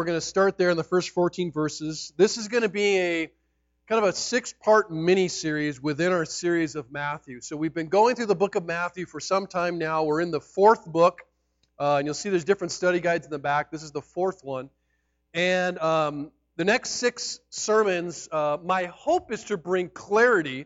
We're going to start there in the first 14 verses. This is going to be a kind of a six part mini series within our series of Matthew. So we've been going through the book of Matthew for some time now. We're in the fourth book, uh, and you'll see there's different study guides in the back. This is the fourth one. And um, the next six sermons, uh, my hope is to bring clarity.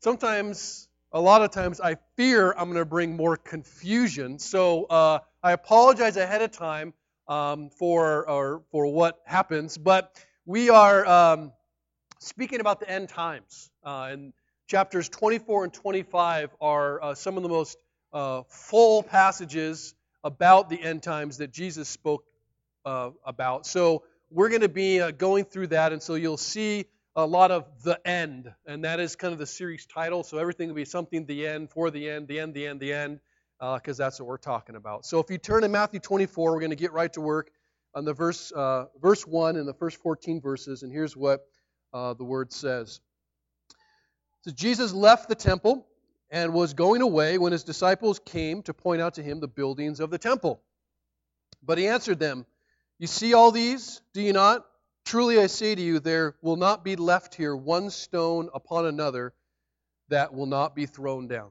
Sometimes, a lot of times, I fear I'm going to bring more confusion. So uh, I apologize ahead of time um, for or for what happens. But we are um, speaking about the end times, uh, and chapters 24 and 25 are uh, some of the most uh, full passages about the end times that Jesus spoke uh, about. So we're going to be uh, going through that, and so you'll see a lot of the end, and that is kind of the series title. So everything will be something the end, for the end, the end, the end, the end because uh, that's what we're talking about. So if you turn to Matthew 24, we're going to get right to work on the verse, uh, verse 1 and the first 14 verses, and here's what uh, the word says. So Jesus left the temple and was going away when his disciples came to point out to him the buildings of the temple. But he answered them, You see all these, do you not? Truly I say to you, there will not be left here one stone upon another that will not be thrown down.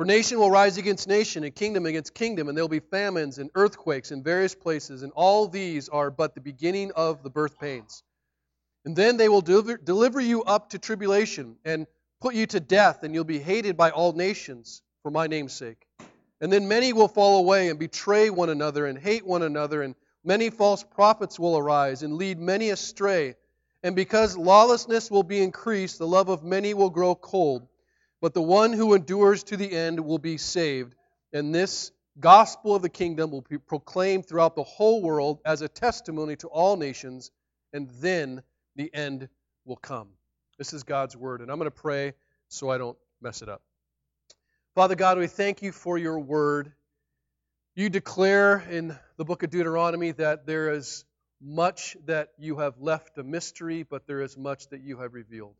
For nation will rise against nation, and kingdom against kingdom, and there will be famines and earthquakes in various places, and all these are but the beginning of the birth pains. And then they will deliver, deliver you up to tribulation, and put you to death, and you'll be hated by all nations for my name's sake. And then many will fall away and betray one another and hate one another, and many false prophets will arise and lead many astray. And because lawlessness will be increased, the love of many will grow cold. But the one who endures to the end will be saved. And this gospel of the kingdom will be proclaimed throughout the whole world as a testimony to all nations, and then the end will come. This is God's word, and I'm going to pray so I don't mess it up. Father God, we thank you for your word. You declare in the book of Deuteronomy that there is much that you have left a mystery, but there is much that you have revealed.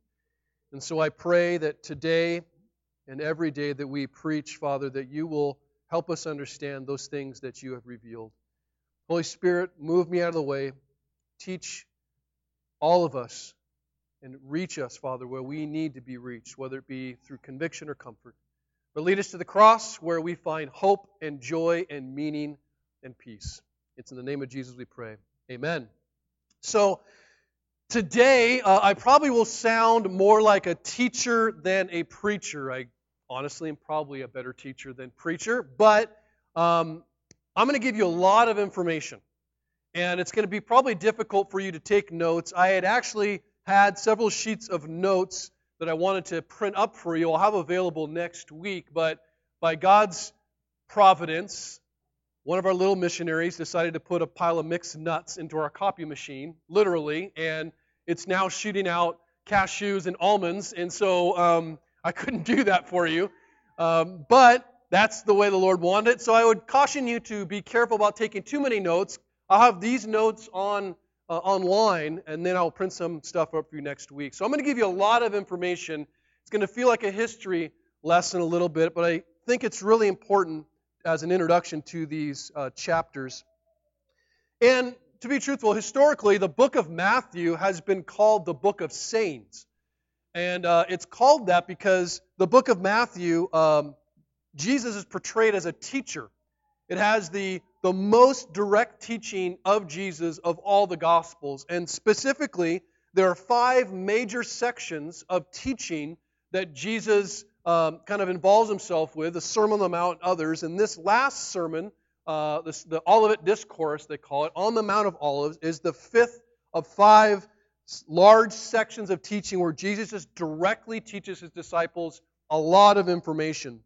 And so I pray that today and every day that we preach, Father, that you will help us understand those things that you have revealed. Holy Spirit, move me out of the way. Teach all of us and reach us, Father, where we need to be reached, whether it be through conviction or comfort. But lead us to the cross where we find hope and joy and meaning and peace. It's in the name of Jesus we pray. Amen. So, Today, uh, I probably will sound more like a teacher than a preacher. I honestly am probably a better teacher than preacher, but um, I'm going to give you a lot of information. And it's going to be probably difficult for you to take notes. I had actually had several sheets of notes that I wanted to print up for you. I'll have available next week, but by God's providence, one of our little missionaries decided to put a pile of mixed nuts into our copy machine, literally, and it's now shooting out cashews and almonds, and so um, I couldn't do that for you. Um, but that's the way the Lord wanted it. So I would caution you to be careful about taking too many notes. I'll have these notes on uh, online, and then I'll print some stuff up for you next week. So I'm going to give you a lot of information. It's going to feel like a history lesson a little bit, but I think it's really important as an introduction to these uh, chapters. And to be truthful, historically, the book of Matthew has been called the book of saints. And uh, it's called that because the book of Matthew, um, Jesus is portrayed as a teacher. It has the, the most direct teaching of Jesus of all the Gospels. And specifically, there are five major sections of teaching that Jesus um, kind of involves himself with the Sermon on the Mount, others. And this last sermon uh, this, the Olivet Discourse, they call it, on the Mount of Olives, is the fifth of five large sections of teaching where Jesus just directly teaches his disciples a lot of information.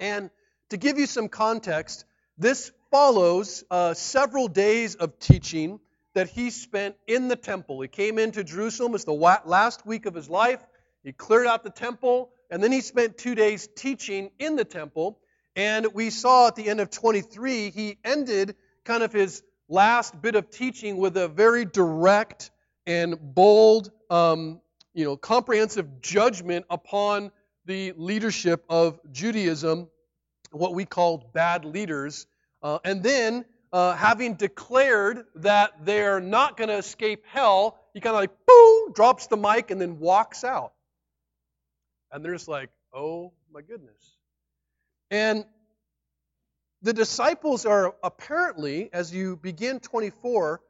And to give you some context, this follows uh, several days of teaching that he spent in the temple. He came into Jerusalem. It's the last week of his life. He cleared out the temple, and then he spent two days teaching in the temple. And we saw at the end of 23, he ended kind of his last bit of teaching with a very direct and bold, um, you know, comprehensive judgment upon the leadership of Judaism, what we called bad leaders. Uh, and then, uh, having declared that they're not going to escape hell, he kind of like, boom, drops the mic and then walks out. And they're just like, oh my goodness. And the disciples are apparently, as you begin 24,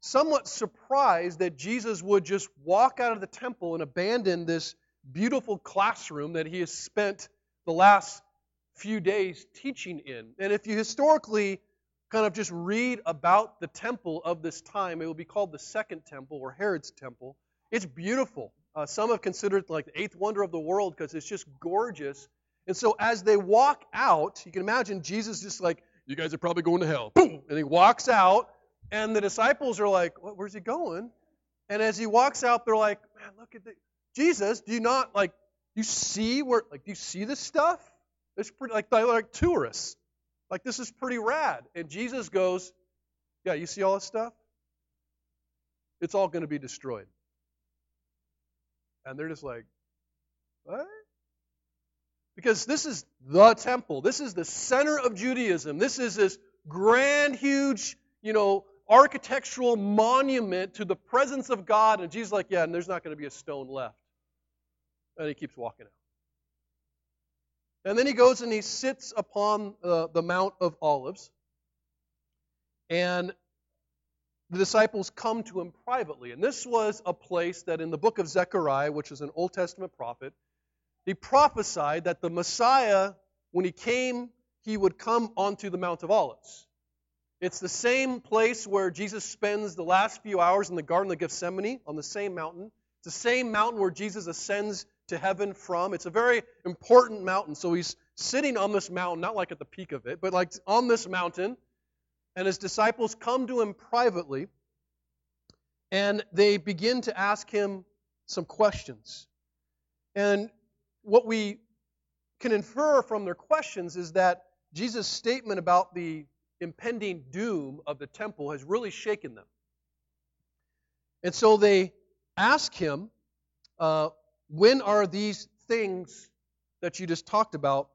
somewhat surprised that Jesus would just walk out of the temple and abandon this beautiful classroom that he has spent the last few days teaching in. And if you historically kind of just read about the temple of this time, it will be called the Second Temple or Herod's Temple. It's beautiful. Uh, some have considered it like the eighth wonder of the world because it's just gorgeous. And so as they walk out, you can imagine Jesus just like, you guys are probably going to hell. Boom! And he walks out, and the disciples are like, where's he going? And as he walks out, they're like, man, look at the Jesus, do you not like you see where like do you see this stuff? It's pretty like they're like tourists. Like this is pretty rad. And Jesus goes, Yeah, you see all this stuff? It's all going to be destroyed. And they're just like, What? Because this is the temple. This is the center of Judaism. This is this grand, huge, you know, architectural monument to the presence of God. And Jesus like, yeah, and there's not going to be a stone left. And he keeps walking out. And then he goes and he sits upon uh, the Mount of Olives. And the disciples come to him privately. And this was a place that in the book of Zechariah, which is an Old Testament prophet, he prophesied that the Messiah, when he came, he would come onto the Mount of Olives. It's the same place where Jesus spends the last few hours in the Garden of Gethsemane on the same mountain. It's the same mountain where Jesus ascends to heaven from. It's a very important mountain. So he's sitting on this mountain, not like at the peak of it, but like on this mountain. And his disciples come to him privately and they begin to ask him some questions. And what we can infer from their questions is that Jesus' statement about the impending doom of the temple has really shaken them. And so they ask him, uh, when are these things that you just talked about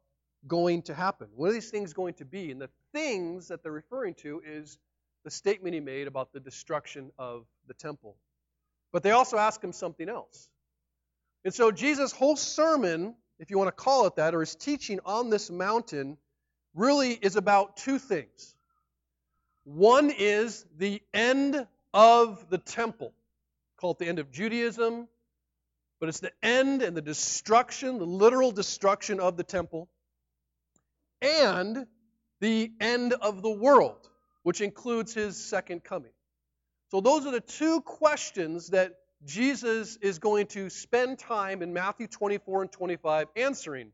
going to happen? What are these things going to be? And the things that they're referring to is the statement he made about the destruction of the temple. But they also ask him something else. And so Jesus' whole sermon, if you want to call it that, or his teaching on this mountain, really is about two things. One is the end of the temple, called the end of Judaism, but it's the end and the destruction, the literal destruction of the temple, and the end of the world, which includes his second coming. So, those are the two questions that Jesus is going to spend time in Matthew 24 and 25 answering.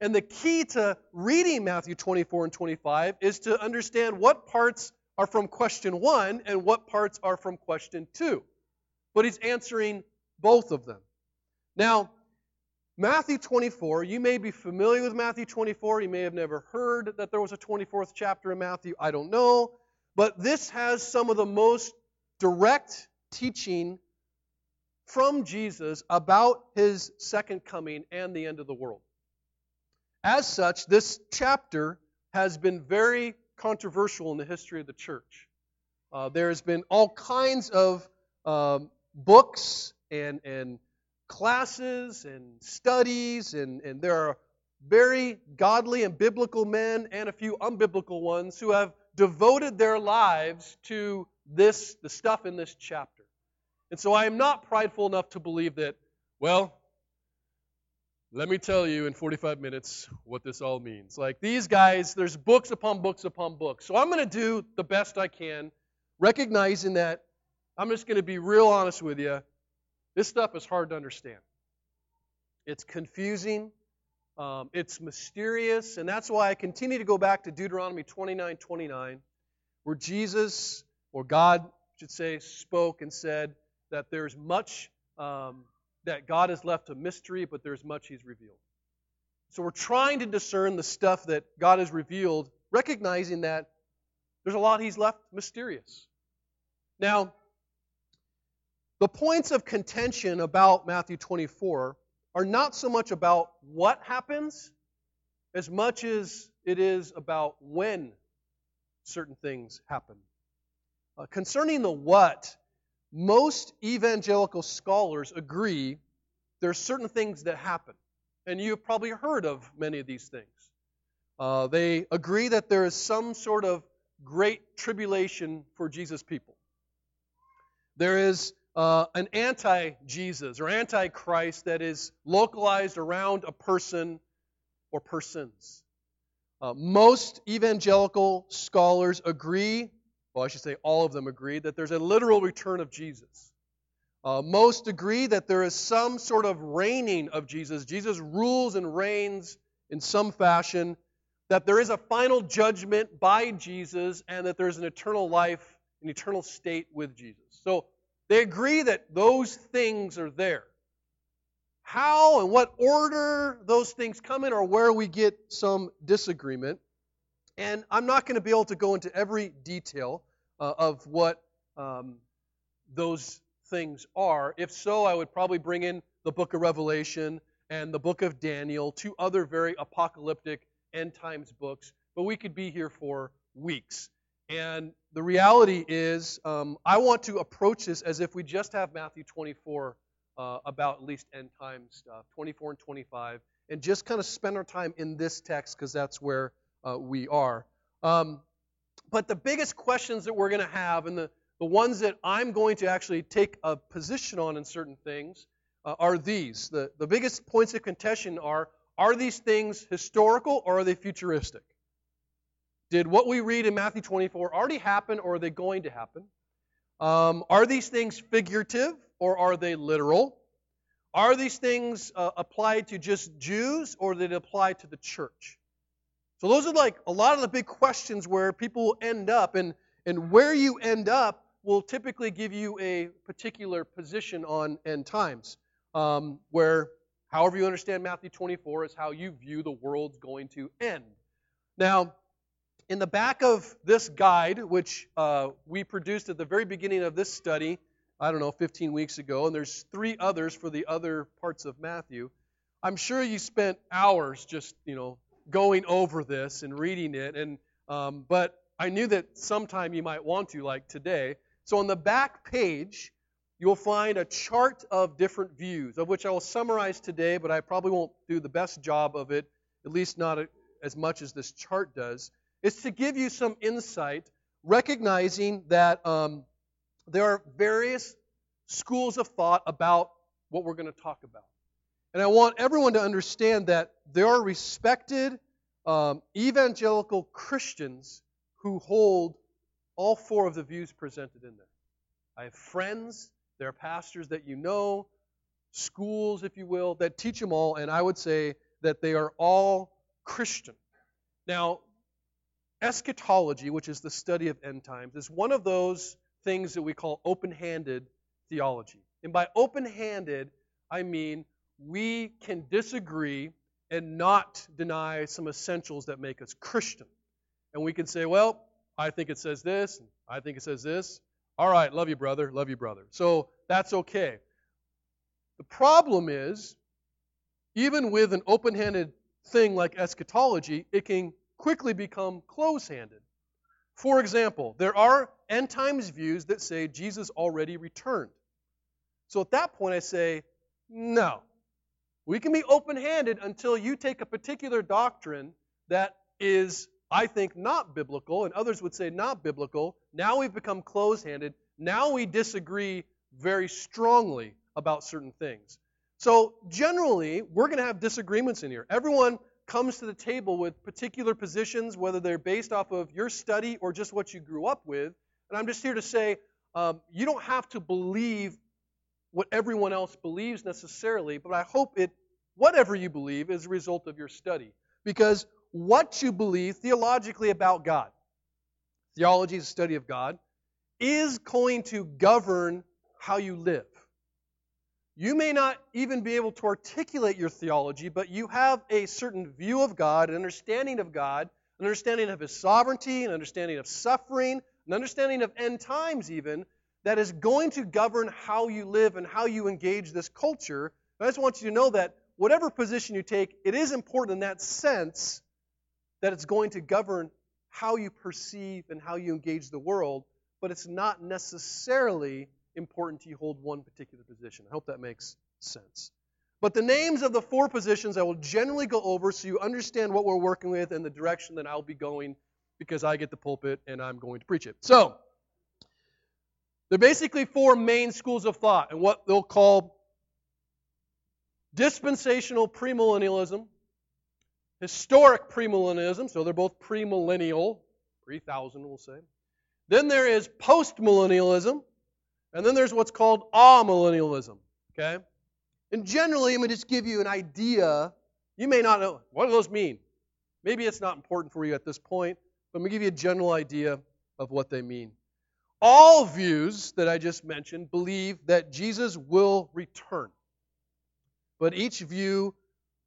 And the key to reading Matthew 24 and 25 is to understand what parts are from question 1 and what parts are from question 2. But he's answering both of them. Now, Matthew 24, you may be familiar with Matthew 24. You may have never heard that there was a 24th chapter in Matthew. I don't know. But this has some of the most direct teaching from Jesus about his second coming and the end of the world. As such, this chapter has been very controversial in the history of the church. Uh, there has been all kinds of um, books and, and classes and studies, and, and there are very godly and biblical men and a few unbiblical ones who have devoted their lives to this, the stuff in this chapter. And so I am not prideful enough to believe that, well, let me tell you in 45 minutes what this all means. Like these guys, there's books upon books upon books. So I'm going to do the best I can, recognizing that I'm just going to be real honest with you. This stuff is hard to understand. It's confusing, Um, it's mysterious, and that's why I continue to go back to Deuteronomy 29 29, where Jesus, or God, should say, spoke and said that there's much um, that God has left a mystery, but there's much He's revealed. So we're trying to discern the stuff that God has revealed, recognizing that there's a lot He's left mysterious. Now, the points of contention about Matthew 24 are not so much about what happens as much as it is about when certain things happen. Uh, concerning the what, most evangelical scholars agree there are certain things that happen. And you've probably heard of many of these things. Uh, they agree that there is some sort of great tribulation for Jesus' people. There is uh, an anti Jesus or anti Christ that is localized around a person or persons. Uh, most evangelical scholars agree, well, I should say all of them agree, that there's a literal return of Jesus. Uh, most agree that there is some sort of reigning of Jesus. Jesus rules and reigns in some fashion, that there is a final judgment by Jesus, and that there's an eternal life, an eternal state with Jesus. So they agree that those things are there. How and what order those things come in, or where we get some disagreement. And I'm not going to be able to go into every detail uh, of what um, those things are. If so, I would probably bring in the book of Revelation and the book of Daniel, two other very apocalyptic end times books. But we could be here for weeks. And the reality is, um, I want to approach this as if we just have Matthew 24 uh, about at least end time stuff, 24 and 25, and just kind of spend our time in this text because that's where uh, we are. Um, but the biggest questions that we're going to have, and the, the ones that I'm going to actually take a position on in certain things, uh, are these. The, the biggest points of contention are are these things historical or are they futuristic? Did what we read in Matthew 24 already happen or are they going to happen? Um, are these things figurative or are they literal? Are these things uh, applied to just Jews or did it apply to the church? So those are like a lot of the big questions where people end up, and, and where you end up will typically give you a particular position on end times. Um, where, however you understand Matthew 24, is how you view the world's going to end. Now, in the back of this guide, which uh, we produced at the very beginning of this study, I don't know, 15 weeks ago, and there's three others for the other parts of Matthew. I'm sure you spent hours just, you know, going over this and reading it, and um, but I knew that sometime you might want to, like today. So on the back page, you'll find a chart of different views, of which I will summarize today, but I probably won't do the best job of it, at least not as much as this chart does is to give you some insight, recognizing that um, there are various schools of thought about what we're going to talk about. And I want everyone to understand that there are respected um, evangelical Christians who hold all four of the views presented in there. I have friends, there are pastors that you know, schools, if you will, that teach them all, and I would say that they are all Christian. Now, eschatology, which is the study of end times, is one of those things that we call open handed theology. And by open handed, I mean we can disagree and not deny some essentials that make us Christian. And we can say, well, I think it says this, I think it says this. All right, love you, brother, love you, brother. So that's okay. The problem is, even with an open handed thing like eschatology, it can quickly become close handed. For example, there are end times views that say Jesus already returned. So at that point, I say, no. We can be open handed until you take a particular doctrine that is, I think, not biblical, and others would say not biblical. Now we've become close handed. Now we disagree very strongly about certain things. So generally, we're going to have disagreements in here. Everyone comes to the table with particular positions, whether they're based off of your study or just what you grew up with. And I'm just here to say um, you don't have to believe what everyone else believes necessarily, but I hope it whatever you believe is a result of your study. Because what you believe theologically about God, theology is a study of God, is going to govern how you live. You may not even be able to articulate your theology, but you have a certain view of God, an understanding of God, an understanding of His sovereignty, an understanding of suffering, an understanding of end times, even, that is going to govern how you live and how you engage this culture. I just want you to know that whatever position you take, it is important in that sense that it's going to govern how you perceive and how you engage the world, but it's not necessarily important you hold one particular position. I hope that makes sense. But the names of the four positions I will generally go over so you understand what we're working with and the direction that I'll be going because I get the pulpit and I'm going to preach it. So, they're basically four main schools of thought and what they'll call dispensational premillennialism, historic premillennialism, so they're both premillennial, 3000 we'll say. Then there is postmillennialism, and then there's what's called amillennialism. Okay? And generally, I'm going to just give you an idea. You may not know what do those mean. Maybe it's not important for you at this point, but I'm going to give you a general idea of what they mean. All views that I just mentioned believe that Jesus will return. But each view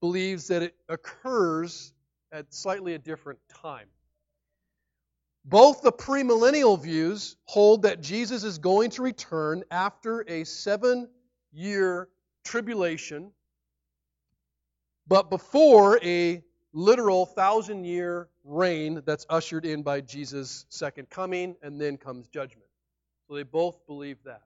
believes that it occurs at slightly a different time. Both the premillennial views hold that Jesus is going to return after a seven year tribulation, but before a literal thousand year reign that's ushered in by Jesus' second coming, and then comes judgment. So they both believe that.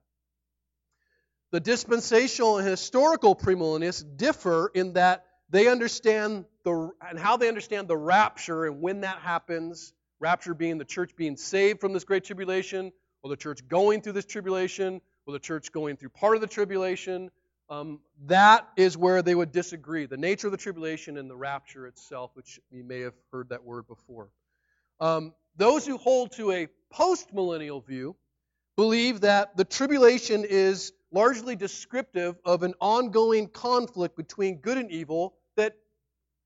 The dispensational and historical premillennialists differ in that they understand the and how they understand the rapture and when that happens Rapture being the church being saved from this great tribulation, or the church going through this tribulation, or the church going through part of the tribulation. Um, that is where they would disagree the nature of the tribulation and the rapture itself, which you may have heard that word before. Um, those who hold to a postmillennial view believe that the tribulation is largely descriptive of an ongoing conflict between good and evil that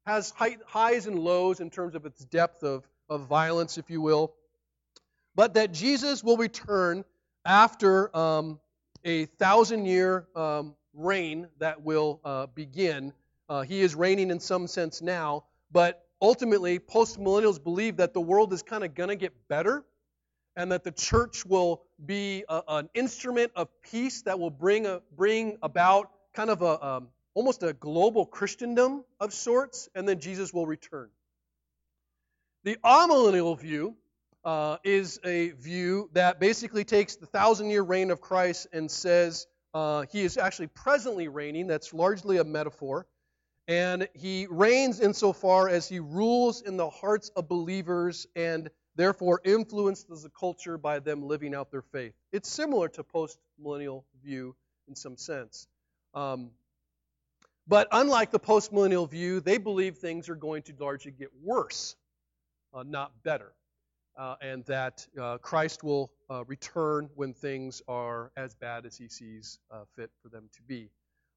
has highs and lows in terms of its depth of of violence, if you will, but that Jesus will return after um, a thousand year um, reign that will uh, begin. Uh, he is reigning in some sense now, but ultimately, postmillennials believe that the world is kind of going to get better and that the church will be a, an instrument of peace that will bring, a, bring about kind of a um, almost a global Christendom of sorts, and then Jesus will return. The amillennial view uh, is a view that basically takes the thousand year reign of Christ and says uh, he is actually presently reigning. That's largely a metaphor. And he reigns insofar as he rules in the hearts of believers and therefore influences the culture by them living out their faith. It's similar to post millennial view in some sense. Um, but unlike the post millennial view, they believe things are going to largely get worse uh, not better. Uh, and that uh, Christ will uh, return when things are as bad as he sees uh, fit for them to be.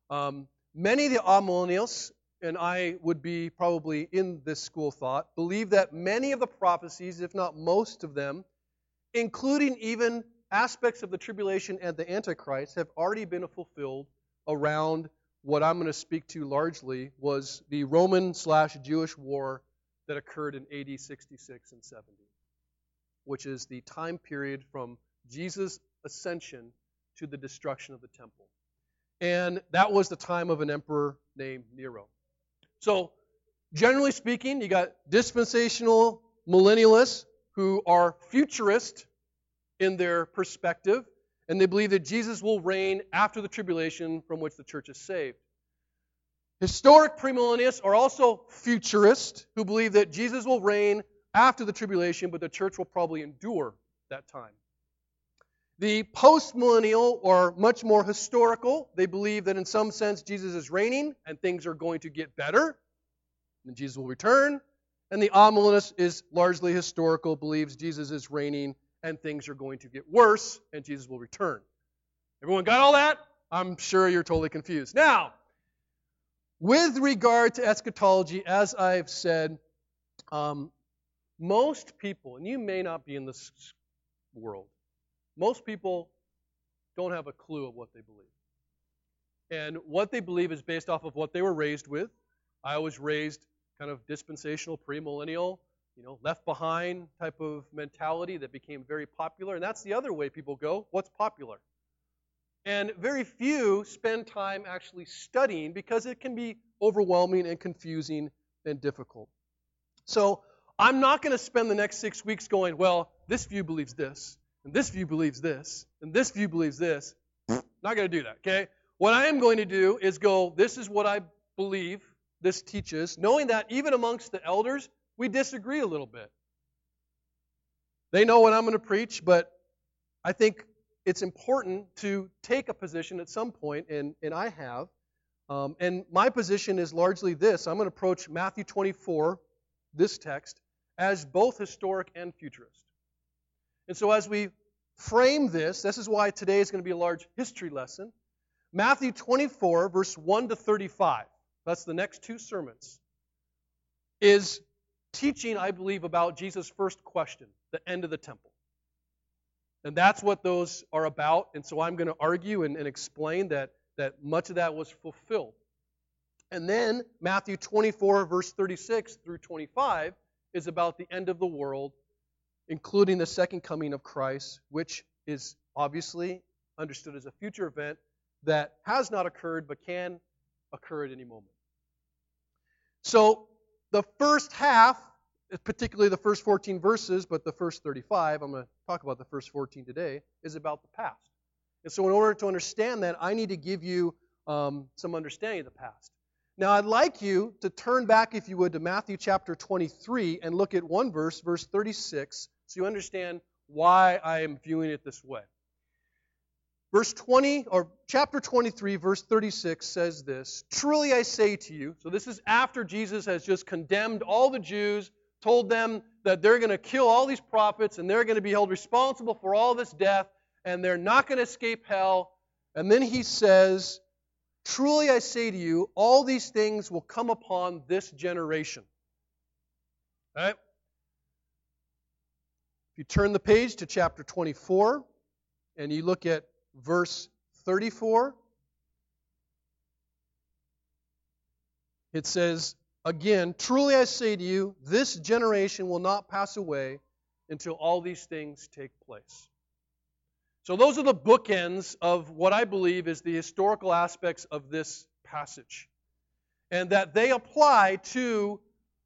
Um, many of the amillennials, and I would be probably in this school of thought, believe that many of the prophecies, if not most of them, including even aspects of the tribulation and the Antichrist, have already been fulfilled around what I'm going to speak to largely was the Roman slash Jewish war that occurred in AD 66 and 70, which is the time period from Jesus' ascension to the destruction of the temple. And that was the time of an emperor named Nero. So, generally speaking, you got dispensational millennialists who are futurist in their perspective, and they believe that Jesus will reign after the tribulation from which the church is saved. Historic premillennialists are also futurists who believe that Jesus will reign after the tribulation, but the church will probably endure that time. The postmillennial are much more historical. They believe that in some sense Jesus is reigning and things are going to get better, and Jesus will return. And the amillennialist is largely historical, believes Jesus is reigning and things are going to get worse and Jesus will return. Everyone got all that? I'm sure you're totally confused. Now, with regard to eschatology, as I've said, um, most people, and you may not be in this world, most people don't have a clue of what they believe. And what they believe is based off of what they were raised with. I was raised kind of dispensational, premillennial, you know, left behind type of mentality that became very popular. And that's the other way people go. What's popular? And very few spend time actually studying because it can be overwhelming and confusing and difficult. So I'm not going to spend the next six weeks going, well, this view believes this, and this view believes this, and this view believes this. Not going to do that, okay? What I am going to do is go, this is what I believe this teaches, knowing that even amongst the elders, we disagree a little bit. They know what I'm going to preach, but I think it's important to take a position at some point, and, and I have. Um, and my position is largely this I'm going to approach Matthew 24, this text, as both historic and futurist. And so as we frame this, this is why today is going to be a large history lesson. Matthew 24, verse 1 to 35, that's the next two sermons, is teaching, I believe, about Jesus' first question, the end of the temple. And that's what those are about. And so I'm going to argue and, and explain that, that much of that was fulfilled. And then Matthew 24, verse 36 through 25, is about the end of the world, including the second coming of Christ, which is obviously understood as a future event that has not occurred but can occur at any moment. So the first half particularly the first 14 verses, but the first 35, I'm going to talk about the first 14 today, is about the past. And so, in order to understand that, I need to give you um, some understanding of the past. Now, I'd like you to turn back, if you would, to Matthew chapter 23 and look at one verse, verse 36, so you understand why I am viewing it this way. Verse 20, or chapter 23, verse 36 says this Truly I say to you, so this is after Jesus has just condemned all the Jews told them that they're going to kill all these prophets and they're going to be held responsible for all this death and they're not going to escape hell. And then he says, Truly I say to you, all these things will come upon this generation. Right? If you turn the page to chapter 24 and you look at verse 34, it says, Again, truly I say to you, this generation will not pass away until all these things take place. So, those are the bookends of what I believe is the historical aspects of this passage. And that they apply to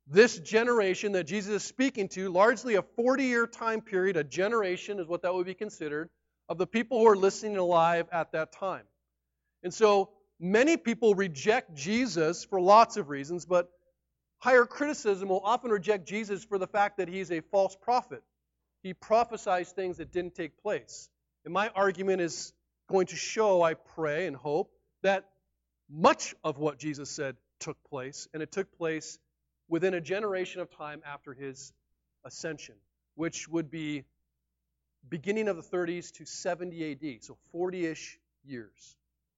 this generation that Jesus is speaking to, largely a 40 year time period, a generation is what that would be considered, of the people who are listening alive at that time. And so, many people reject Jesus for lots of reasons, but Higher criticism will often reject Jesus for the fact that he's a false prophet. He prophesies things that didn't take place. And my argument is going to show, I pray and hope, that much of what Jesus said took place, and it took place within a generation of time after his ascension, which would be beginning of the 30s to 70 AD, so 40 ish years.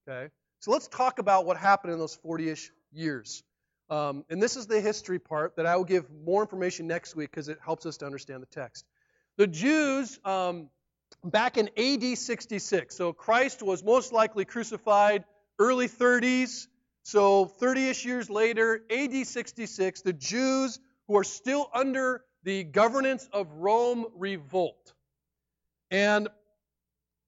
Okay? So let's talk about what happened in those 40 ish years. Um, and this is the history part that I will give more information next week because it helps us to understand the text. The Jews, um, back in AD 66, so Christ was most likely crucified early 30s, so 30 ish years later, AD 66, the Jews who are still under the governance of Rome revolt. And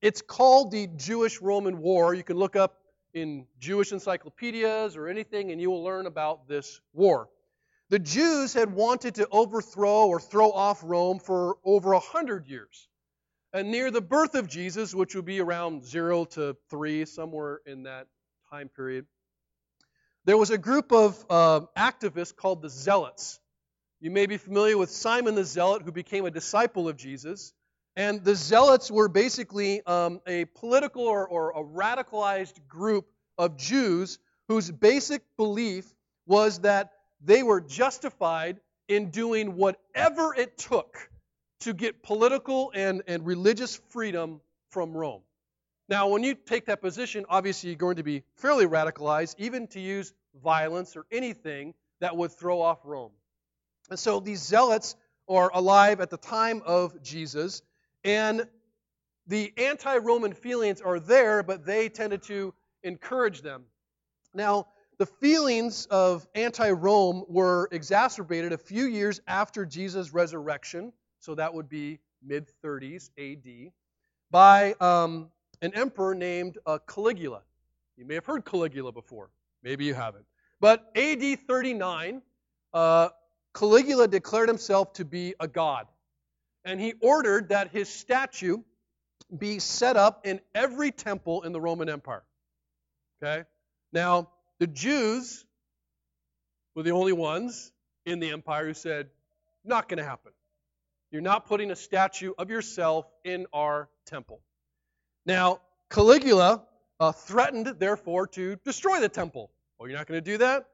it's called the Jewish Roman War. You can look up in Jewish encyclopedias or anything, and you will learn about this war. The Jews had wanted to overthrow or throw off Rome for over a hundred years. And near the birth of Jesus, which would be around zero to three, somewhere in that time period, there was a group of uh, activists called the Zealots. You may be familiar with Simon the Zealot, who became a disciple of Jesus. And the Zealots were basically um, a political or, or a radicalized group of Jews whose basic belief was that they were justified in doing whatever it took to get political and, and religious freedom from Rome. Now, when you take that position, obviously you're going to be fairly radicalized, even to use violence or anything that would throw off Rome. And so these zealots are alive at the time of Jesus, and the anti Roman feelings are there, but they tended to encourage them. Now, the feelings of anti Rome were exacerbated a few years after Jesus' resurrection, so that would be mid 30s AD, by um, an emperor named uh, Caligula. You may have heard Caligula before, maybe you haven't. But AD 39, uh, Caligula declared himself to be a god, and he ordered that his statue be set up in every temple in the Roman Empire. Okay? Now, the Jews were the only ones in the empire who said, not going to happen. You're not putting a statue of yourself in our temple. Now, Caligula uh, threatened, therefore, to destroy the temple. Oh, you're not going to do that?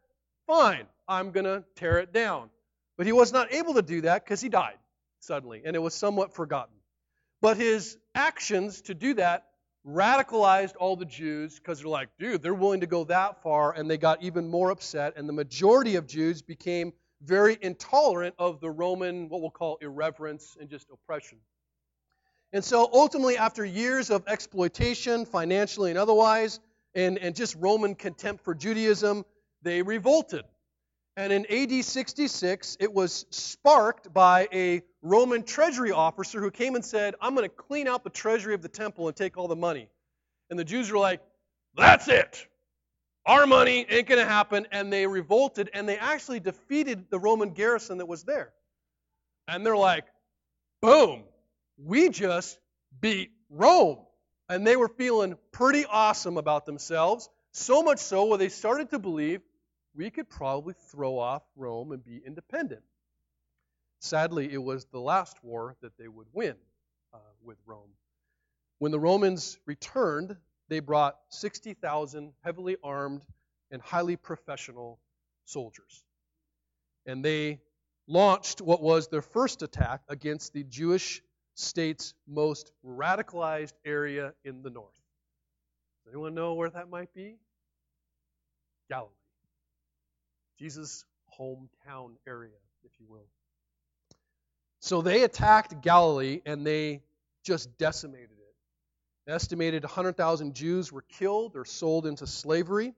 Fine, I'm going to tear it down. But he was not able to do that because he died suddenly, and it was somewhat forgotten. But his actions to do that radicalized all the Jews because they're like, dude, they're willing to go that far, and they got even more upset. And the majority of Jews became very intolerant of the Roman, what we'll call irreverence and just oppression. And so ultimately, after years of exploitation, financially and otherwise, and, and just Roman contempt for Judaism, they revolted. And in AD 66, it was sparked by a Roman treasury officer who came and said, I'm going to clean out the treasury of the temple and take all the money. And the Jews were like, That's it. Our money ain't going to happen. And they revolted and they actually defeated the Roman garrison that was there. And they're like, Boom, we just beat Rome. And they were feeling pretty awesome about themselves. So much so where they started to believe we could probably throw off Rome and be independent. Sadly, it was the last war that they would win uh, with Rome. When the Romans returned, they brought 60,000 heavily armed and highly professional soldiers. And they launched what was their first attack against the Jewish state's most radicalized area in the north. Does anyone know where that might be? Galilee. Jesus' hometown area, if you will. So they attacked Galilee and they just decimated it. An estimated 100,000 Jews were killed or sold into slavery,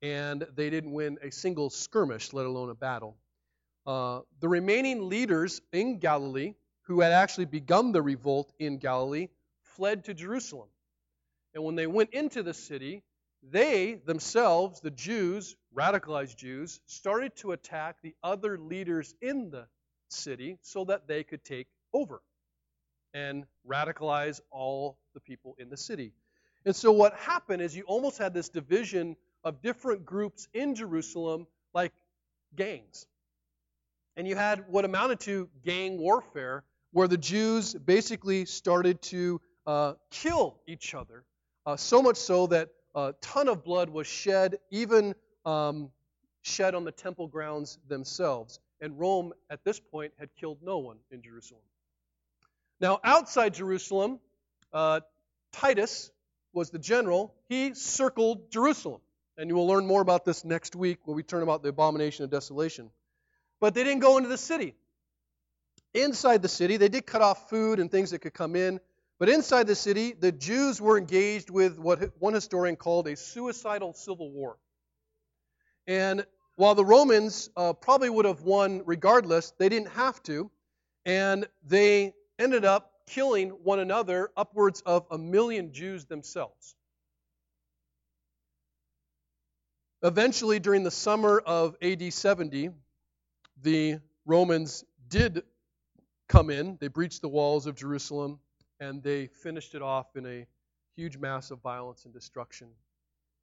and they didn't win a single skirmish, let alone a battle. Uh, the remaining leaders in Galilee, who had actually begun the revolt in Galilee, fled to Jerusalem. And when they went into the city, they themselves, the Jews, radicalized Jews, started to attack the other leaders in the city so that they could take over and radicalize all the people in the city. And so what happened is you almost had this division of different groups in Jerusalem, like gangs. And you had what amounted to gang warfare, where the Jews basically started to uh, kill each other, uh, so much so that a ton of blood was shed, even um, shed on the temple grounds themselves. And Rome, at this point, had killed no one in Jerusalem. Now, outside Jerusalem, uh, Titus was the general. He circled Jerusalem. And you will learn more about this next week when we turn about the abomination of desolation. But they didn't go into the city. Inside the city, they did cut off food and things that could come in. But inside the city, the Jews were engaged with what one historian called a suicidal civil war. And while the Romans uh, probably would have won regardless, they didn't have to. And they ended up killing one another, upwards of a million Jews themselves. Eventually, during the summer of AD 70, the Romans did come in. They breached the walls of Jerusalem and they finished it off in a huge mass of violence and destruction.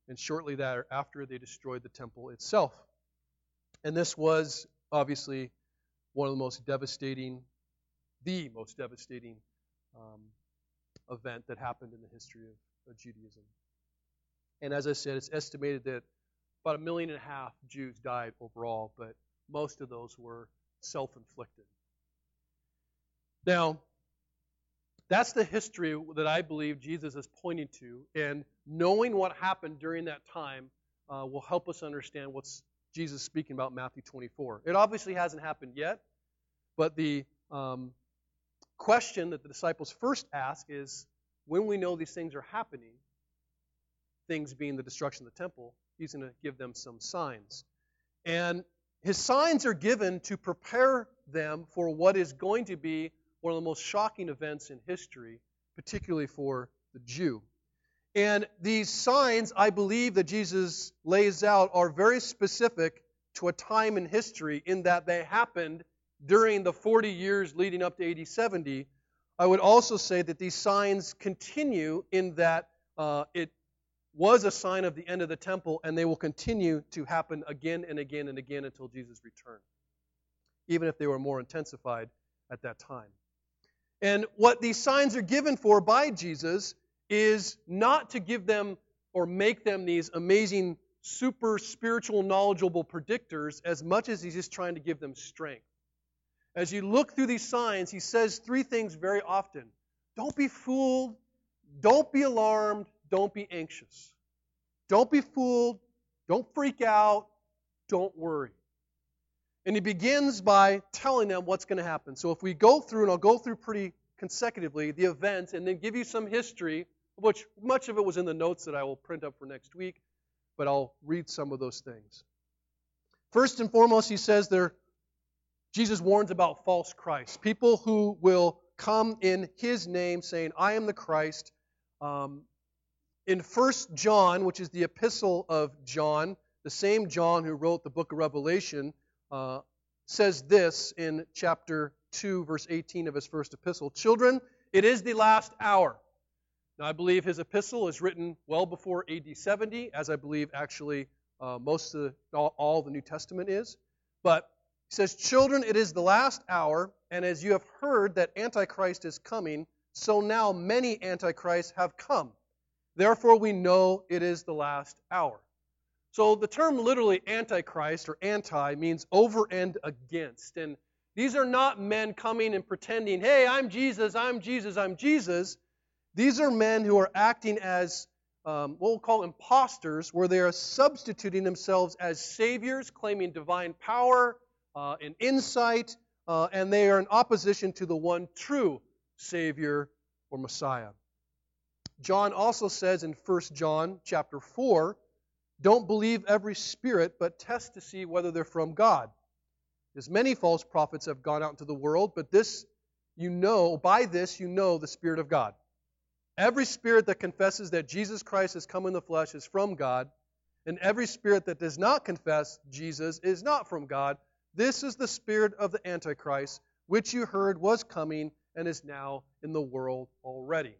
And shortly thereafter, they destroyed the temple itself. And this was obviously one of the most devastating, the most devastating um, event that happened in the history of, of Judaism. And as I said, it's estimated that about a million and a half Jews died overall, but most of those were self inflicted. Now, that's the history that I believe Jesus is pointing to. And knowing what happened during that time uh, will help us understand what's Jesus speaking about Matthew 24. It obviously hasn't happened yet, but the um, question that the disciples first ask is when we know these things are happening, things being the destruction of the temple, he's going to give them some signs. And his signs are given to prepare them for what is going to be one of the most shocking events in history, particularly for the Jew. And these signs, I believe, that Jesus lays out are very specific to a time in history in that they happened during the 40 years leading up to AD 70. I would also say that these signs continue in that uh, it was a sign of the end of the temple, and they will continue to happen again and again and again until Jesus' return, even if they were more intensified at that time. And what these signs are given for by Jesus is not to give them or make them these amazing, super spiritual, knowledgeable predictors as much as he's just trying to give them strength. As you look through these signs, he says three things very often Don't be fooled, don't be alarmed, don't be anxious. Don't be fooled, don't freak out, don't worry. And he begins by telling them what's going to happen. So if we go through, and I'll go through pretty consecutively, the events, and then give you some history, which much of it was in the notes that I will print up for next week, but I'll read some of those things. First and foremost, he says there, Jesus warns about false Christ, people who will come in his name saying, I am the Christ. Um, in First John, which is the epistle of John, the same John who wrote the book of Revelation, uh, says this in chapter 2, verse 18 of his first epistle Children, it is the last hour. Now, I believe his epistle is written well before AD 70, as I believe actually uh, most of the, all, all the New Testament is. But he says, Children, it is the last hour, and as you have heard that Antichrist is coming, so now many Antichrists have come. Therefore, we know it is the last hour. So the term literally antichrist or anti means over and against. And these are not men coming and pretending, hey, I'm Jesus, I'm Jesus, I'm Jesus. These are men who are acting as um, what we'll call imposters, where they are substituting themselves as saviors, claiming divine power uh, insight, uh, and they are in opposition to the one true Savior or Messiah. John also says in 1 John chapter 4 don't believe every spirit, but test to see whether they're from God. As many false prophets have gone out into the world, but this you know, by this you know the Spirit of God. Every spirit that confesses that Jesus Christ has come in the flesh is from God, and every spirit that does not confess Jesus is not from God. This is the spirit of the Antichrist, which you heard was coming and is now in the world already.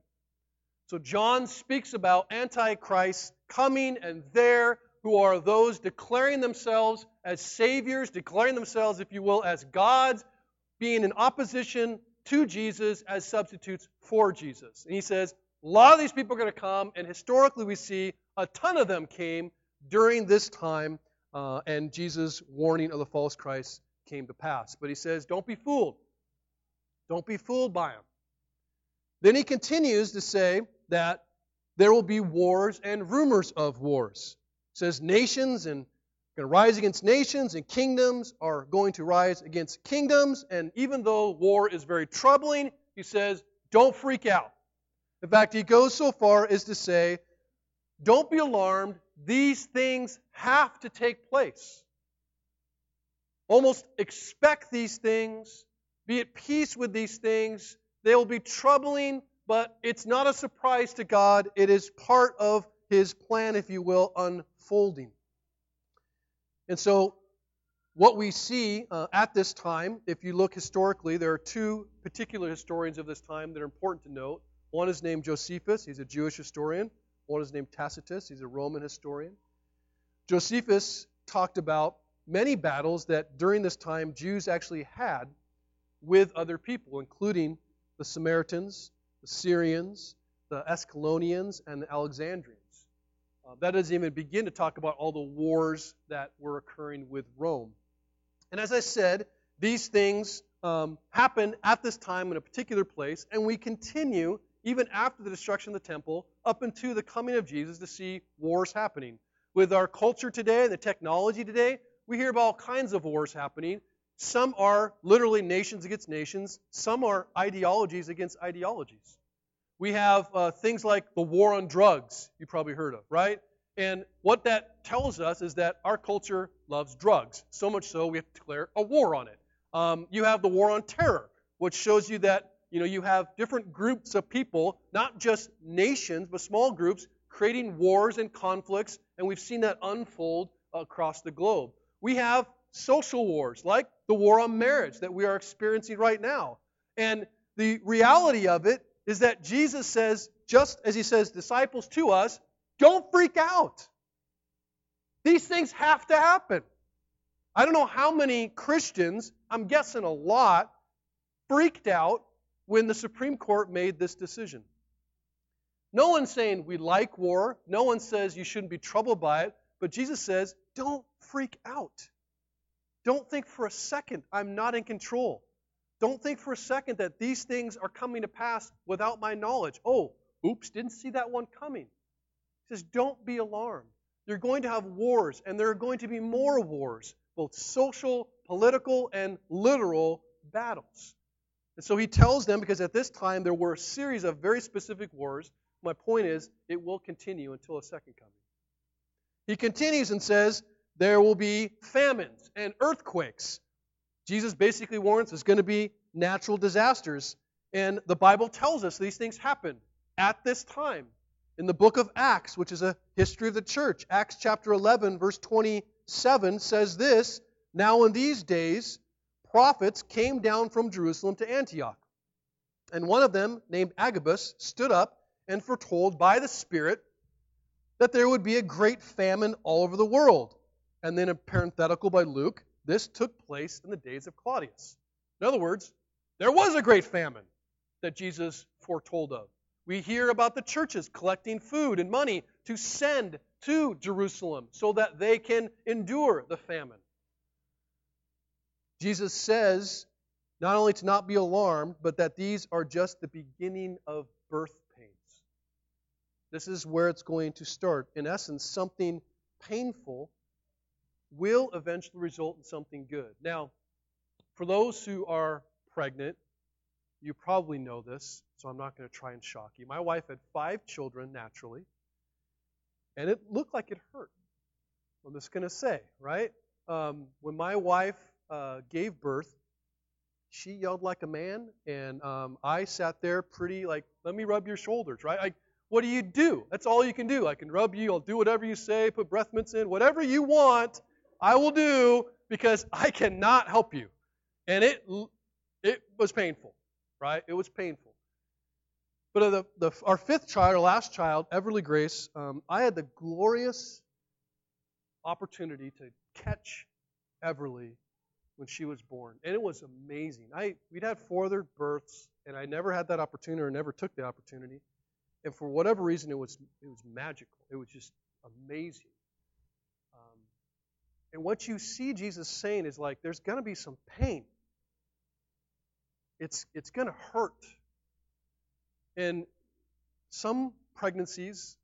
So John speaks about Antichrist coming and there who are those declaring themselves as saviors, declaring themselves, if you will, as gods, being in opposition to Jesus as substitutes for Jesus. And he says, a lot of these people are going to come, and historically we see a ton of them came during this time, uh, and Jesus' warning of the false Christ came to pass. But he says, don't be fooled. Don't be fooled by them. Then he continues to say that there will be wars and rumors of wars. Says nations and going to rise against nations and kingdoms are going to rise against kingdoms. And even though war is very troubling, he says, don't freak out. In fact, he goes so far as to say, don't be alarmed. These things have to take place. Almost expect these things. Be at peace with these things. They will be troubling but it's not a surprise to God. It is part of His plan, if you will, unfolding. And so, what we see uh, at this time, if you look historically, there are two particular historians of this time that are important to note. One is named Josephus, he's a Jewish historian. One is named Tacitus, he's a Roman historian. Josephus talked about many battles that during this time Jews actually had with other people, including the Samaritans, the Syrians, the Ascalonians, and the Alexandrians. Uh, that doesn't even begin to talk about all the wars that were occurring with Rome. And as I said, these things, um, happen at this time in a particular place, and we continue even after the destruction of the temple up into the coming of Jesus to see wars happening. With our culture today and the technology today, we hear about all kinds of wars happening. Some are literally nations against nations, some are ideologies against ideologies. We have uh, things like the war on drugs, you probably heard of, right? And what that tells us is that our culture loves drugs. So much so, we have to declare a war on it. Um, you have the war on terror, which shows you that you know you have different groups of people, not just nations, but small groups, creating wars and conflicts, and we've seen that unfold across the globe. We have social wars, like the war on marriage that we are experiencing right now. And the reality of it is that Jesus says, just as he says disciples to us, don't freak out. These things have to happen. I don't know how many Christians, I'm guessing a lot, freaked out when the Supreme Court made this decision. No one's saying we like war. No one says you shouldn't be troubled by it. But Jesus says, don't freak out. Don't think for a second I'm not in control. Don't think for a second that these things are coming to pass without my knowledge. Oh, oops, didn't see that one coming. He says, don't be alarmed. You're going to have wars, and there are going to be more wars both social, political, and literal battles. And so he tells them, because at this time there were a series of very specific wars. My point is, it will continue until a second coming. He continues and says, there will be famines and earthquakes. Jesus basically warns there's going to be natural disasters. And the Bible tells us these things happen at this time. In the book of Acts, which is a history of the church, Acts chapter 11, verse 27 says this Now in these days, prophets came down from Jerusalem to Antioch. And one of them, named Agabus, stood up and foretold by the Spirit that there would be a great famine all over the world. And then a parenthetical by Luke, this took place in the days of Claudius. In other words, there was a great famine that Jesus foretold of. We hear about the churches collecting food and money to send to Jerusalem so that they can endure the famine. Jesus says not only to not be alarmed, but that these are just the beginning of birth pains. This is where it's going to start. In essence, something painful will eventually result in something good. Now, for those who are pregnant, you probably know this, so I'm not going to try and shock you. My wife had five children naturally. And it looked like it hurt. I'm just going to say, right? Um, when my wife uh, gave birth, she yelled like a man, and um, I sat there pretty like, let me rub your shoulders, right? I, what do you do? That's all you can do. I can rub you, I'll do whatever you say, put breath mints in, whatever you want, I will do because I cannot help you. And it, it was painful, right? It was painful. But the, the, our fifth child, our last child, Everly Grace, um, I had the glorious opportunity to catch Everly when she was born, and it was amazing. I we'd had four other births, and I never had that opportunity, or never took the opportunity. And for whatever reason, it was it was magical. It was just amazing. Um, and what you see Jesus saying is like, there's going to be some pain. It's it's going to hurt. And some pregnancies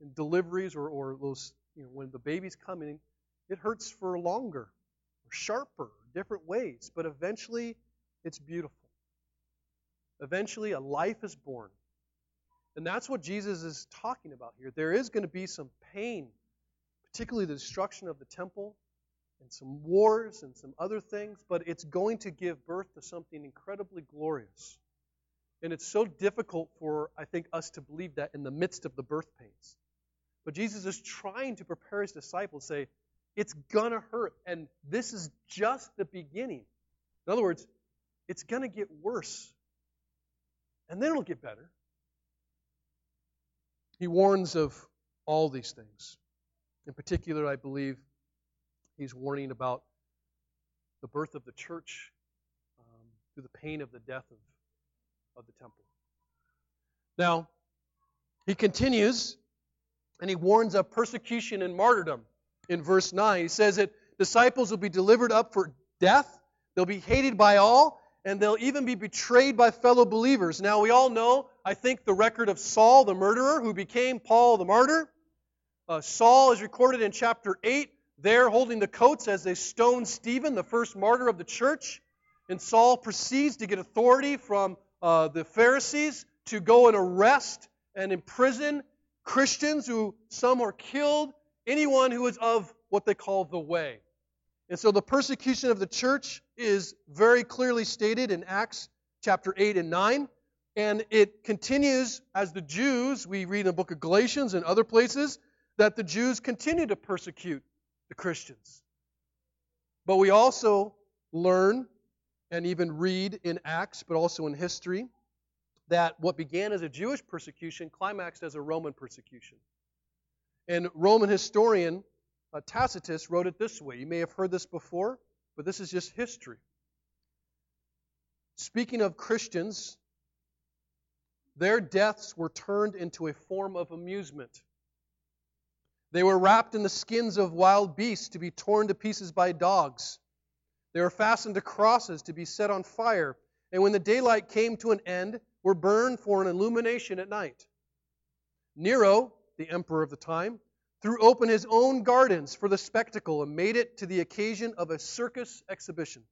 and deliveries or, or those, you know, when the baby's coming, it hurts for longer sharper, different ways. But eventually, it's beautiful. Eventually, a life is born. And that's what Jesus is talking about here. There is going to be some pain, particularly the destruction of the temple and some wars and some other things, but it's going to give birth to something incredibly glorious. And it's so difficult for, I think, us to believe that in the midst of the birth pains. But Jesus is trying to prepare his disciples, say, it's going to hurt, and this is just the beginning. In other words, it's going to get worse, and then it'll get better. He warns of all these things. In particular, I believe he's warning about the birth of the church um, through the pain of the death of of the temple. Now, he continues and he warns of persecution and martyrdom in verse 9. He says that disciples will be delivered up for death, they'll be hated by all, and they'll even be betrayed by fellow believers. Now, we all know, I think, the record of Saul, the murderer, who became Paul the martyr. Uh, Saul is recorded in chapter 8, there holding the coats as they stone Stephen, the first martyr of the church. And Saul proceeds to get authority from uh, the Pharisees to go and arrest and imprison Christians who some are killed, anyone who is of what they call the way. And so the persecution of the church is very clearly stated in Acts chapter 8 and 9. And it continues as the Jews, we read in the book of Galatians and other places, that the Jews continue to persecute the Christians. But we also learn and even read in Acts, but also in history, that what began as a Jewish persecution climaxed as a Roman persecution. And Roman historian uh, Tacitus wrote it this way. You may have heard this before, but this is just history. Speaking of Christians, their deaths were turned into a form of amusement. They were wrapped in the skins of wild beasts to be torn to pieces by dogs. They were fastened to crosses to be set on fire, and when the daylight came to an end, were burned for an illumination at night. Nero, the emperor of the time, threw open his own gardens for the spectacle and made it to the occasion of a circus exhibition.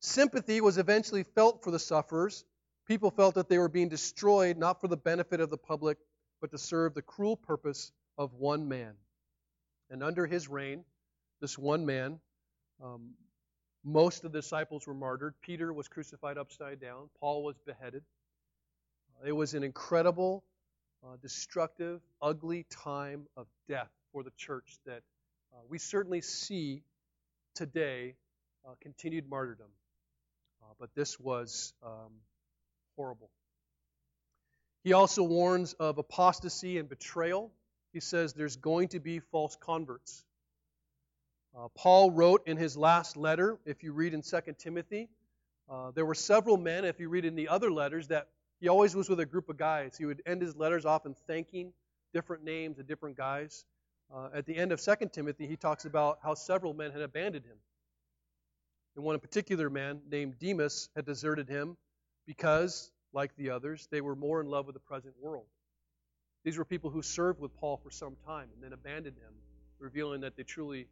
Sympathy was eventually felt for the sufferers. People felt that they were being destroyed not for the benefit of the public, but to serve the cruel purpose of one man. And under his reign, this one man, um, most of the disciples were martyred. Peter was crucified upside down. Paul was beheaded. It was an incredible uh, destructive, ugly time of death for the church that uh, we certainly see today uh, continued martyrdom. Uh, but this was um, horrible. He also warns of apostasy and betrayal. He says there's going to be false converts. Uh, Paul wrote in his last letter, if you read in 2 Timothy, uh, there were several men, if you read in the other letters, that he always was with a group of guys. He would end his letters often thanking different names of different guys. Uh, at the end of 2 Timothy, he talks about how several men had abandoned him. And one particular man named Demas had deserted him because, like the others, they were more in love with the present world. These were people who served with Paul for some time and then abandoned him, revealing that they truly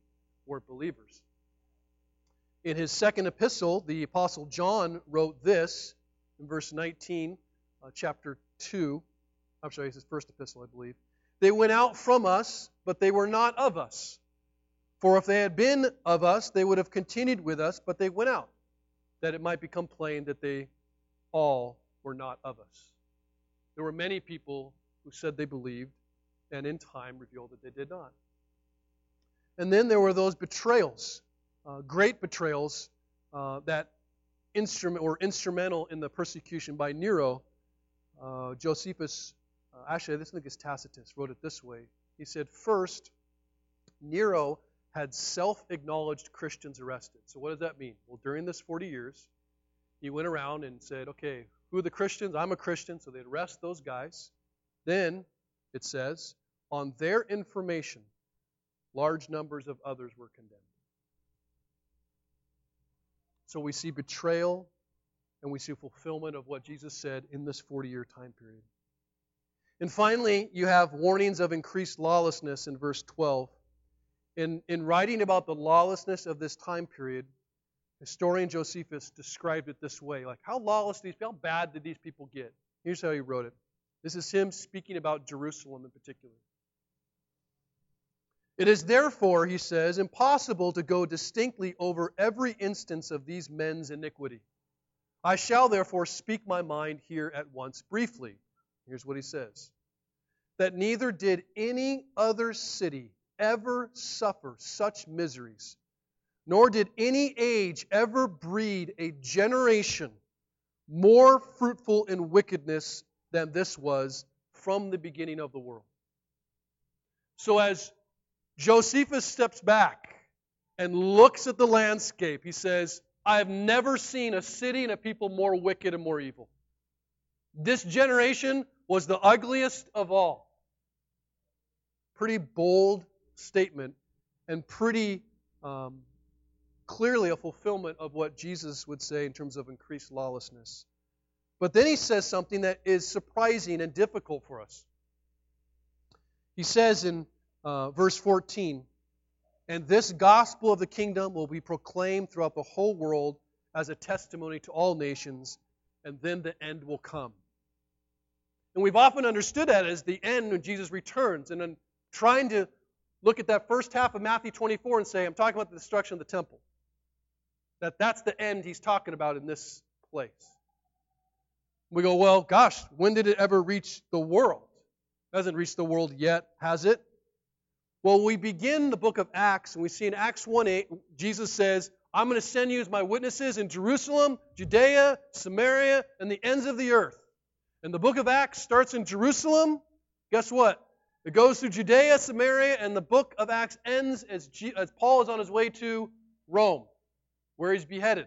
weren't believers. In his second epistle, the Apostle John wrote this in verse 19 uh, chapter 2. I'm sorry, it's his first epistle, I believe. They went out from us, but they were not of us. For if they had been of us, they would have continued with us, but they went out, that it might become plain that they all were not of us. There were many people who said they believed, and in time revealed that they did not. And then there were those betrayals, uh, great betrayals uh, that instrument or instrumental in the persecution by Nero uh, Josephus, uh, actually, this is Tacitus, wrote it this way. He said, First, Nero had self acknowledged Christians arrested. So, what does that mean? Well, during this 40 years, he went around and said, Okay, who are the Christians? I'm a Christian. So, they'd arrest those guys. Then, it says, on their information, large numbers of others were condemned. So, we see betrayal and we see fulfillment of what Jesus said in this 40 year time period. And finally, you have warnings of increased lawlessness in verse 12. In, in writing about the lawlessness of this time period, historian Josephus described it this way like, how lawless these how bad did these people get? Here's how he wrote it. This is him speaking about Jerusalem in particular. It is therefore, he says, impossible to go distinctly over every instance of these men's iniquity. I shall therefore speak my mind here at once briefly. Here's what he says that neither did any other city ever suffer such miseries, nor did any age ever breed a generation more fruitful in wickedness than this was from the beginning of the world. So as Josephus steps back and looks at the landscape, he says, I have never seen a city and a people more wicked and more evil. This generation was the ugliest of all. Pretty bold statement and pretty um, clearly a fulfillment of what Jesus would say in terms of increased lawlessness. But then he says something that is surprising and difficult for us. He says in uh, verse 14, And this gospel of the kingdom will be proclaimed throughout the whole world as a testimony to all nations, and then the end will come. And we've often understood that as the end when Jesus returns. And then trying to look at that first half of Matthew 24 and say, I'm talking about the destruction of the temple. That that's the end he's talking about in this place. We go, well, gosh, when did it ever reach the world? It hasn't reached the world yet, has it? Well, we begin the book of Acts, and we see in Acts 1 8, Jesus says, I'm going to send you as my witnesses in Jerusalem, Judea, Samaria, and the ends of the earth. And the book of Acts starts in Jerusalem. Guess what? It goes through Judea, Samaria, and the book of Acts ends as, G- as Paul is on his way to Rome, where he's beheaded.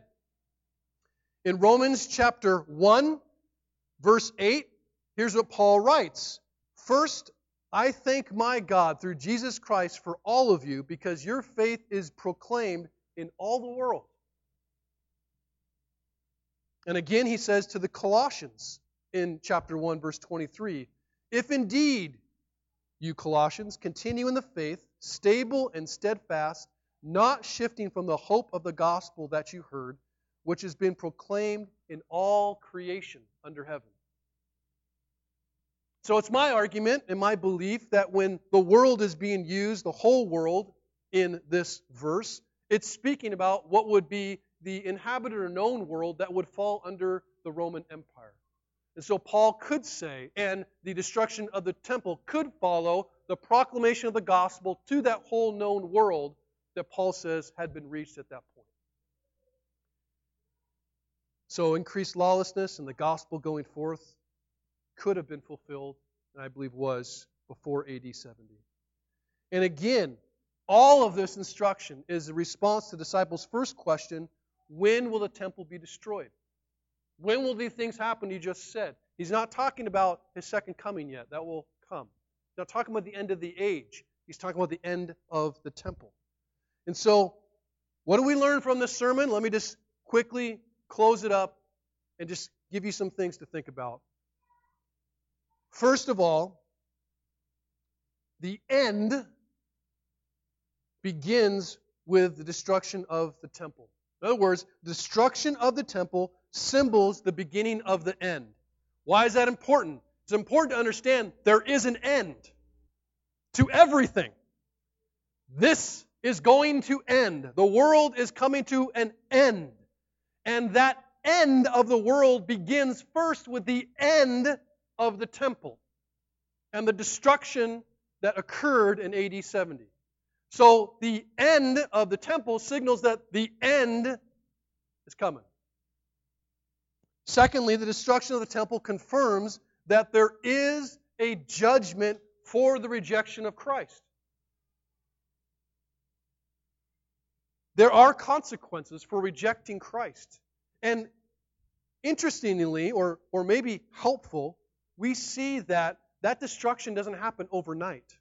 In Romans chapter 1, verse 8, here's what Paul writes First, I thank my God through Jesus Christ for all of you because your faith is proclaimed in all the world. And again, he says to the Colossians in chapter 1, verse 23 If indeed you Colossians continue in the faith, stable and steadfast, not shifting from the hope of the gospel that you heard, which has been proclaimed in all creation under heaven. So it's my argument and my belief that when the world is being used, the whole world, in this verse, it's speaking about what would be the inhabited or known world that would fall under the Roman Empire. And so Paul could say, and the destruction of the temple could follow the proclamation of the gospel to that whole known world that Paul says had been reached at that point. So increased lawlessness and the gospel going forth could have been fulfilled, and I believe was before AD 70. And again, all of this instruction is a response to the disciples' first question when will the temple be destroyed? When will these things happen he just said? He's not talking about his second coming yet. That will come. He's not talking about the end of the age. He's talking about the end of the temple. And so, what do we learn from this sermon? Let me just quickly close it up and just give you some things to think about. First of all, the end begins with the destruction of the temple. In other words, destruction of the temple symbols the beginning of the end. Why is that important? It's important to understand there is an end to everything. This is going to end. The world is coming to an end. And that end of the world begins first with the end of the temple and the destruction that occurred in AD 70. So the end of the temple signals that the end is coming. Secondly, the destruction of the temple confirms that there is a judgment for the rejection of Christ. There are consequences for rejecting Christ. And interestingly, or, or maybe helpful, we see that that destruction doesn't happen overnight.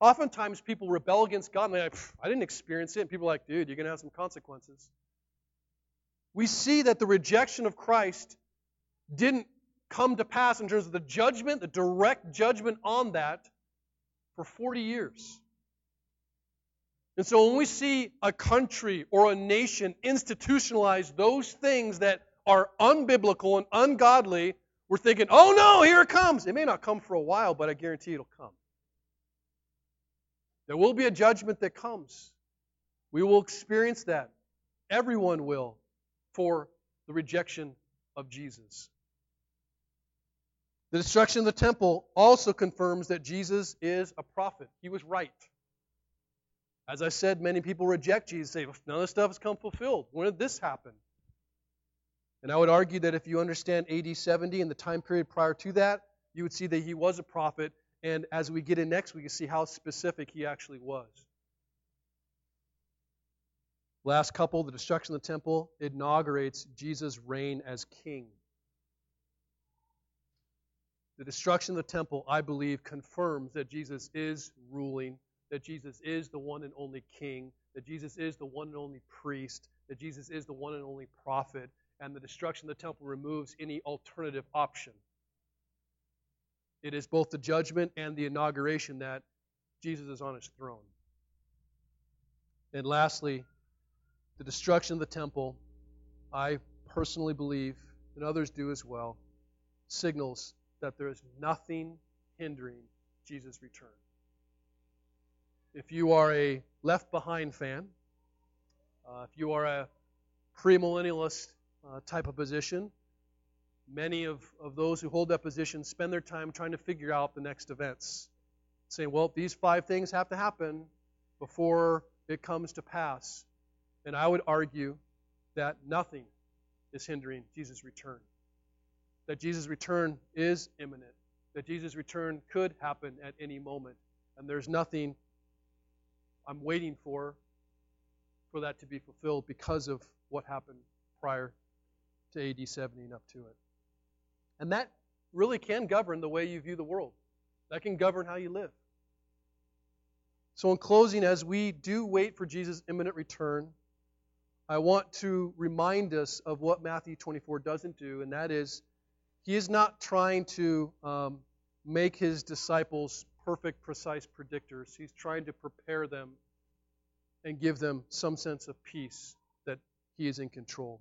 Oftentimes people rebel against God and they're like, I didn't experience it. And people are like, dude, you're going to have some consequences we see that the rejection of Christ didn't come to pass in terms of the judgment, the direct judgment on that, for 40 years. And so when we see a country or a nation institutionalize those things that are unbiblical and ungodly, we're thinking, oh no, here it comes. It may not come for a while, but I guarantee it'll come. There will be a judgment that comes. We will experience that. Everyone will for the rejection of Jesus. The destruction of the temple also confirms that Jesus is a prophet. He was right. As I said, many people reject Jesus, say, none of this stuff has come fulfilled. When did this happen? And I would argue that if you understand AD 70 and the time period prior to that, you would see that he was a prophet. And as we get in next, we can see how specific he actually was. Last couple, the destruction of the temple inaugurates Jesus' reign as king. The destruction of the temple, I believe, confirms that Jesus is ruling, that Jesus is the one and only king, that Jesus is the one and only priest, that Jesus is the one and only prophet, and the destruction of the temple removes any alternative option. It is both the judgment and the inauguration that Jesus is on his throne. And lastly, the destruction of the temple, I personally believe, and others do as well, signals that there is nothing hindering Jesus' return. If you are a Left Behind fan, uh, if you are a premillennialist uh, type of position, many of, of those who hold that position spend their time trying to figure out the next events. Saying, well, these five things have to happen before it comes to pass. And I would argue that nothing is hindering Jesus' return. That Jesus' return is imminent. That Jesus' return could happen at any moment. And there's nothing I'm waiting for for that to be fulfilled because of what happened prior to AD 70 and up to it. And that really can govern the way you view the world. That can govern how you live. So, in closing, as we do wait for Jesus' imminent return, I want to remind us of what Matthew 24 doesn't do, and that is, he is not trying to um, make his disciples perfect, precise predictors. He's trying to prepare them and give them some sense of peace that he is in control.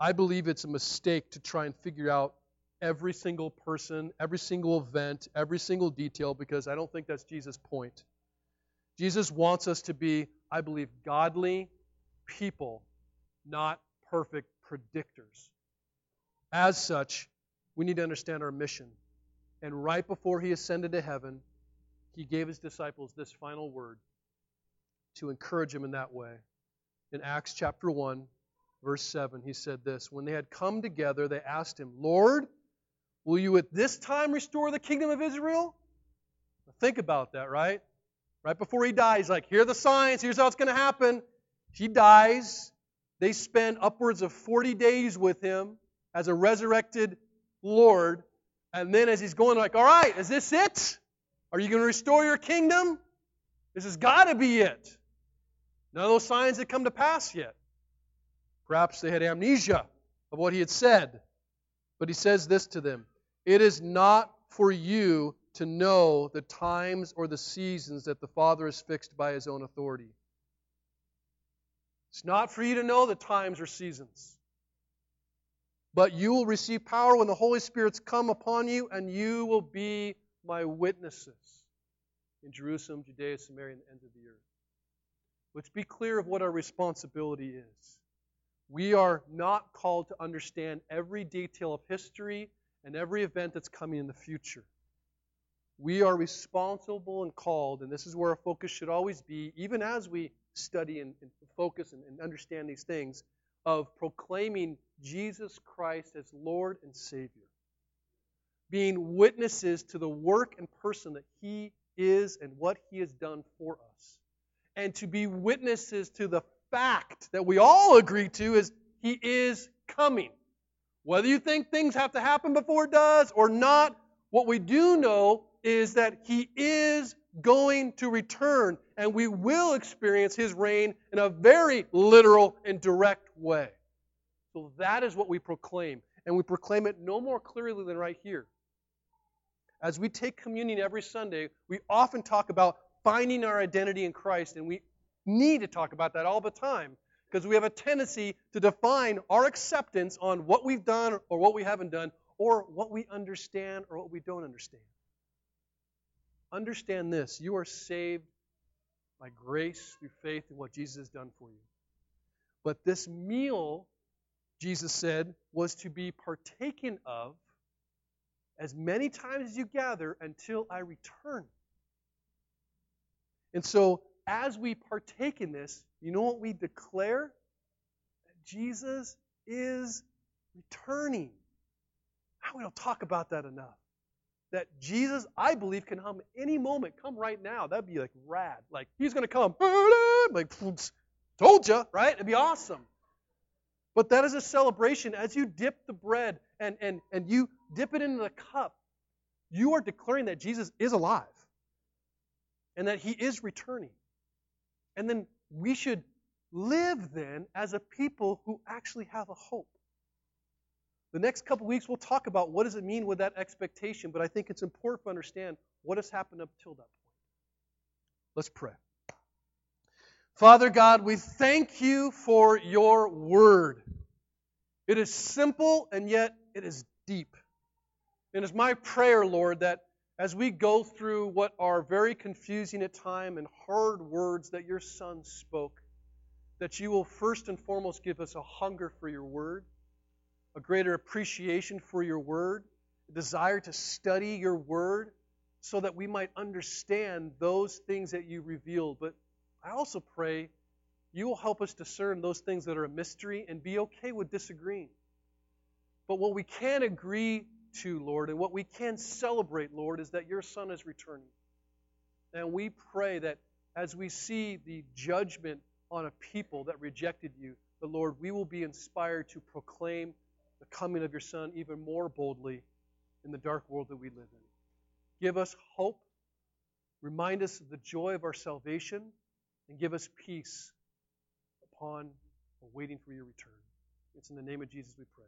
I believe it's a mistake to try and figure out every single person, every single event, every single detail, because I don't think that's Jesus' point. Jesus wants us to be, I believe, godly people, not perfect predictors. As such, we need to understand our mission. And right before he ascended to heaven, he gave his disciples this final word to encourage him in that way. In Acts chapter 1, verse 7, he said this When they had come together, they asked him, Lord, will you at this time restore the kingdom of Israel? Think about that, right? Right before he dies, like, here are the signs, here's how it's going to happen. He dies. They spend upwards of 40 days with him as a resurrected Lord. And then as he's going, like, all right, is this it? Are you going to restore your kingdom? This has got to be it. None of those signs have come to pass yet. Perhaps they had amnesia of what he had said. But he says this to them It is not for you to know the times or the seasons that the Father has fixed by his own authority. It's not for you to know the times or seasons. But you will receive power when the Holy Spirit's come upon you, and you will be my witnesses in Jerusalem, Judea, Samaria, and the ends of the earth. Let's be clear of what our responsibility is. We are not called to understand every detail of history and every event that's coming in the future. We are responsible and called, and this is where our focus should always be, even as we study and, and focus and, and understand these things, of proclaiming Jesus Christ as Lord and Savior. Being witnesses to the work and person that He is and what He has done for us. And to be witnesses to the fact that we all agree to is He is coming. Whether you think things have to happen before it does or not, what we do know is that he is going to return, and we will experience his reign in a very literal and direct way. So that is what we proclaim, and we proclaim it no more clearly than right here. As we take communion every Sunday, we often talk about finding our identity in Christ, and we need to talk about that all the time because we have a tendency to define our acceptance on what we've done or what we haven't done, or what we understand or what we don't understand. Understand this you are saved by grace through faith in what Jesus has done for you. But this meal, Jesus said, was to be partaken of as many times as you gather until I return. And so, as we partake in this, you know what we declare? That Jesus is returning. We don't talk about that enough that Jesus, I believe, can come any moment, come right now. That'd be like rad. Like he's gonna come. Like told you, right? It'd be awesome. But that is a celebration. As you dip the bread and, and, and you dip it into the cup, you are declaring that Jesus is alive and that he is returning. And then we should live then as a people who actually have a hope. The next couple weeks we'll talk about what does it mean with that expectation, but I think it's important to understand what has happened up till that point. Let's pray. Father God, we thank you for your word. It is simple and yet it is deep. And it's my prayer, Lord, that as we go through what are very confusing at time and hard words that your Son spoke, that you will first and foremost give us a hunger for your word, a greater appreciation for your word, a desire to study your word so that we might understand those things that you revealed. But I also pray you will help us discern those things that are a mystery and be okay with disagreeing. But what we can agree to, Lord, and what we can celebrate, Lord, is that your Son is returning. And we pray that as we see the judgment on a people that rejected you, the Lord, we will be inspired to proclaim the coming of your Son even more boldly in the dark world that we live in. Give us hope, remind us of the joy of our salvation, and give us peace upon waiting for your return. It's in the name of Jesus we pray.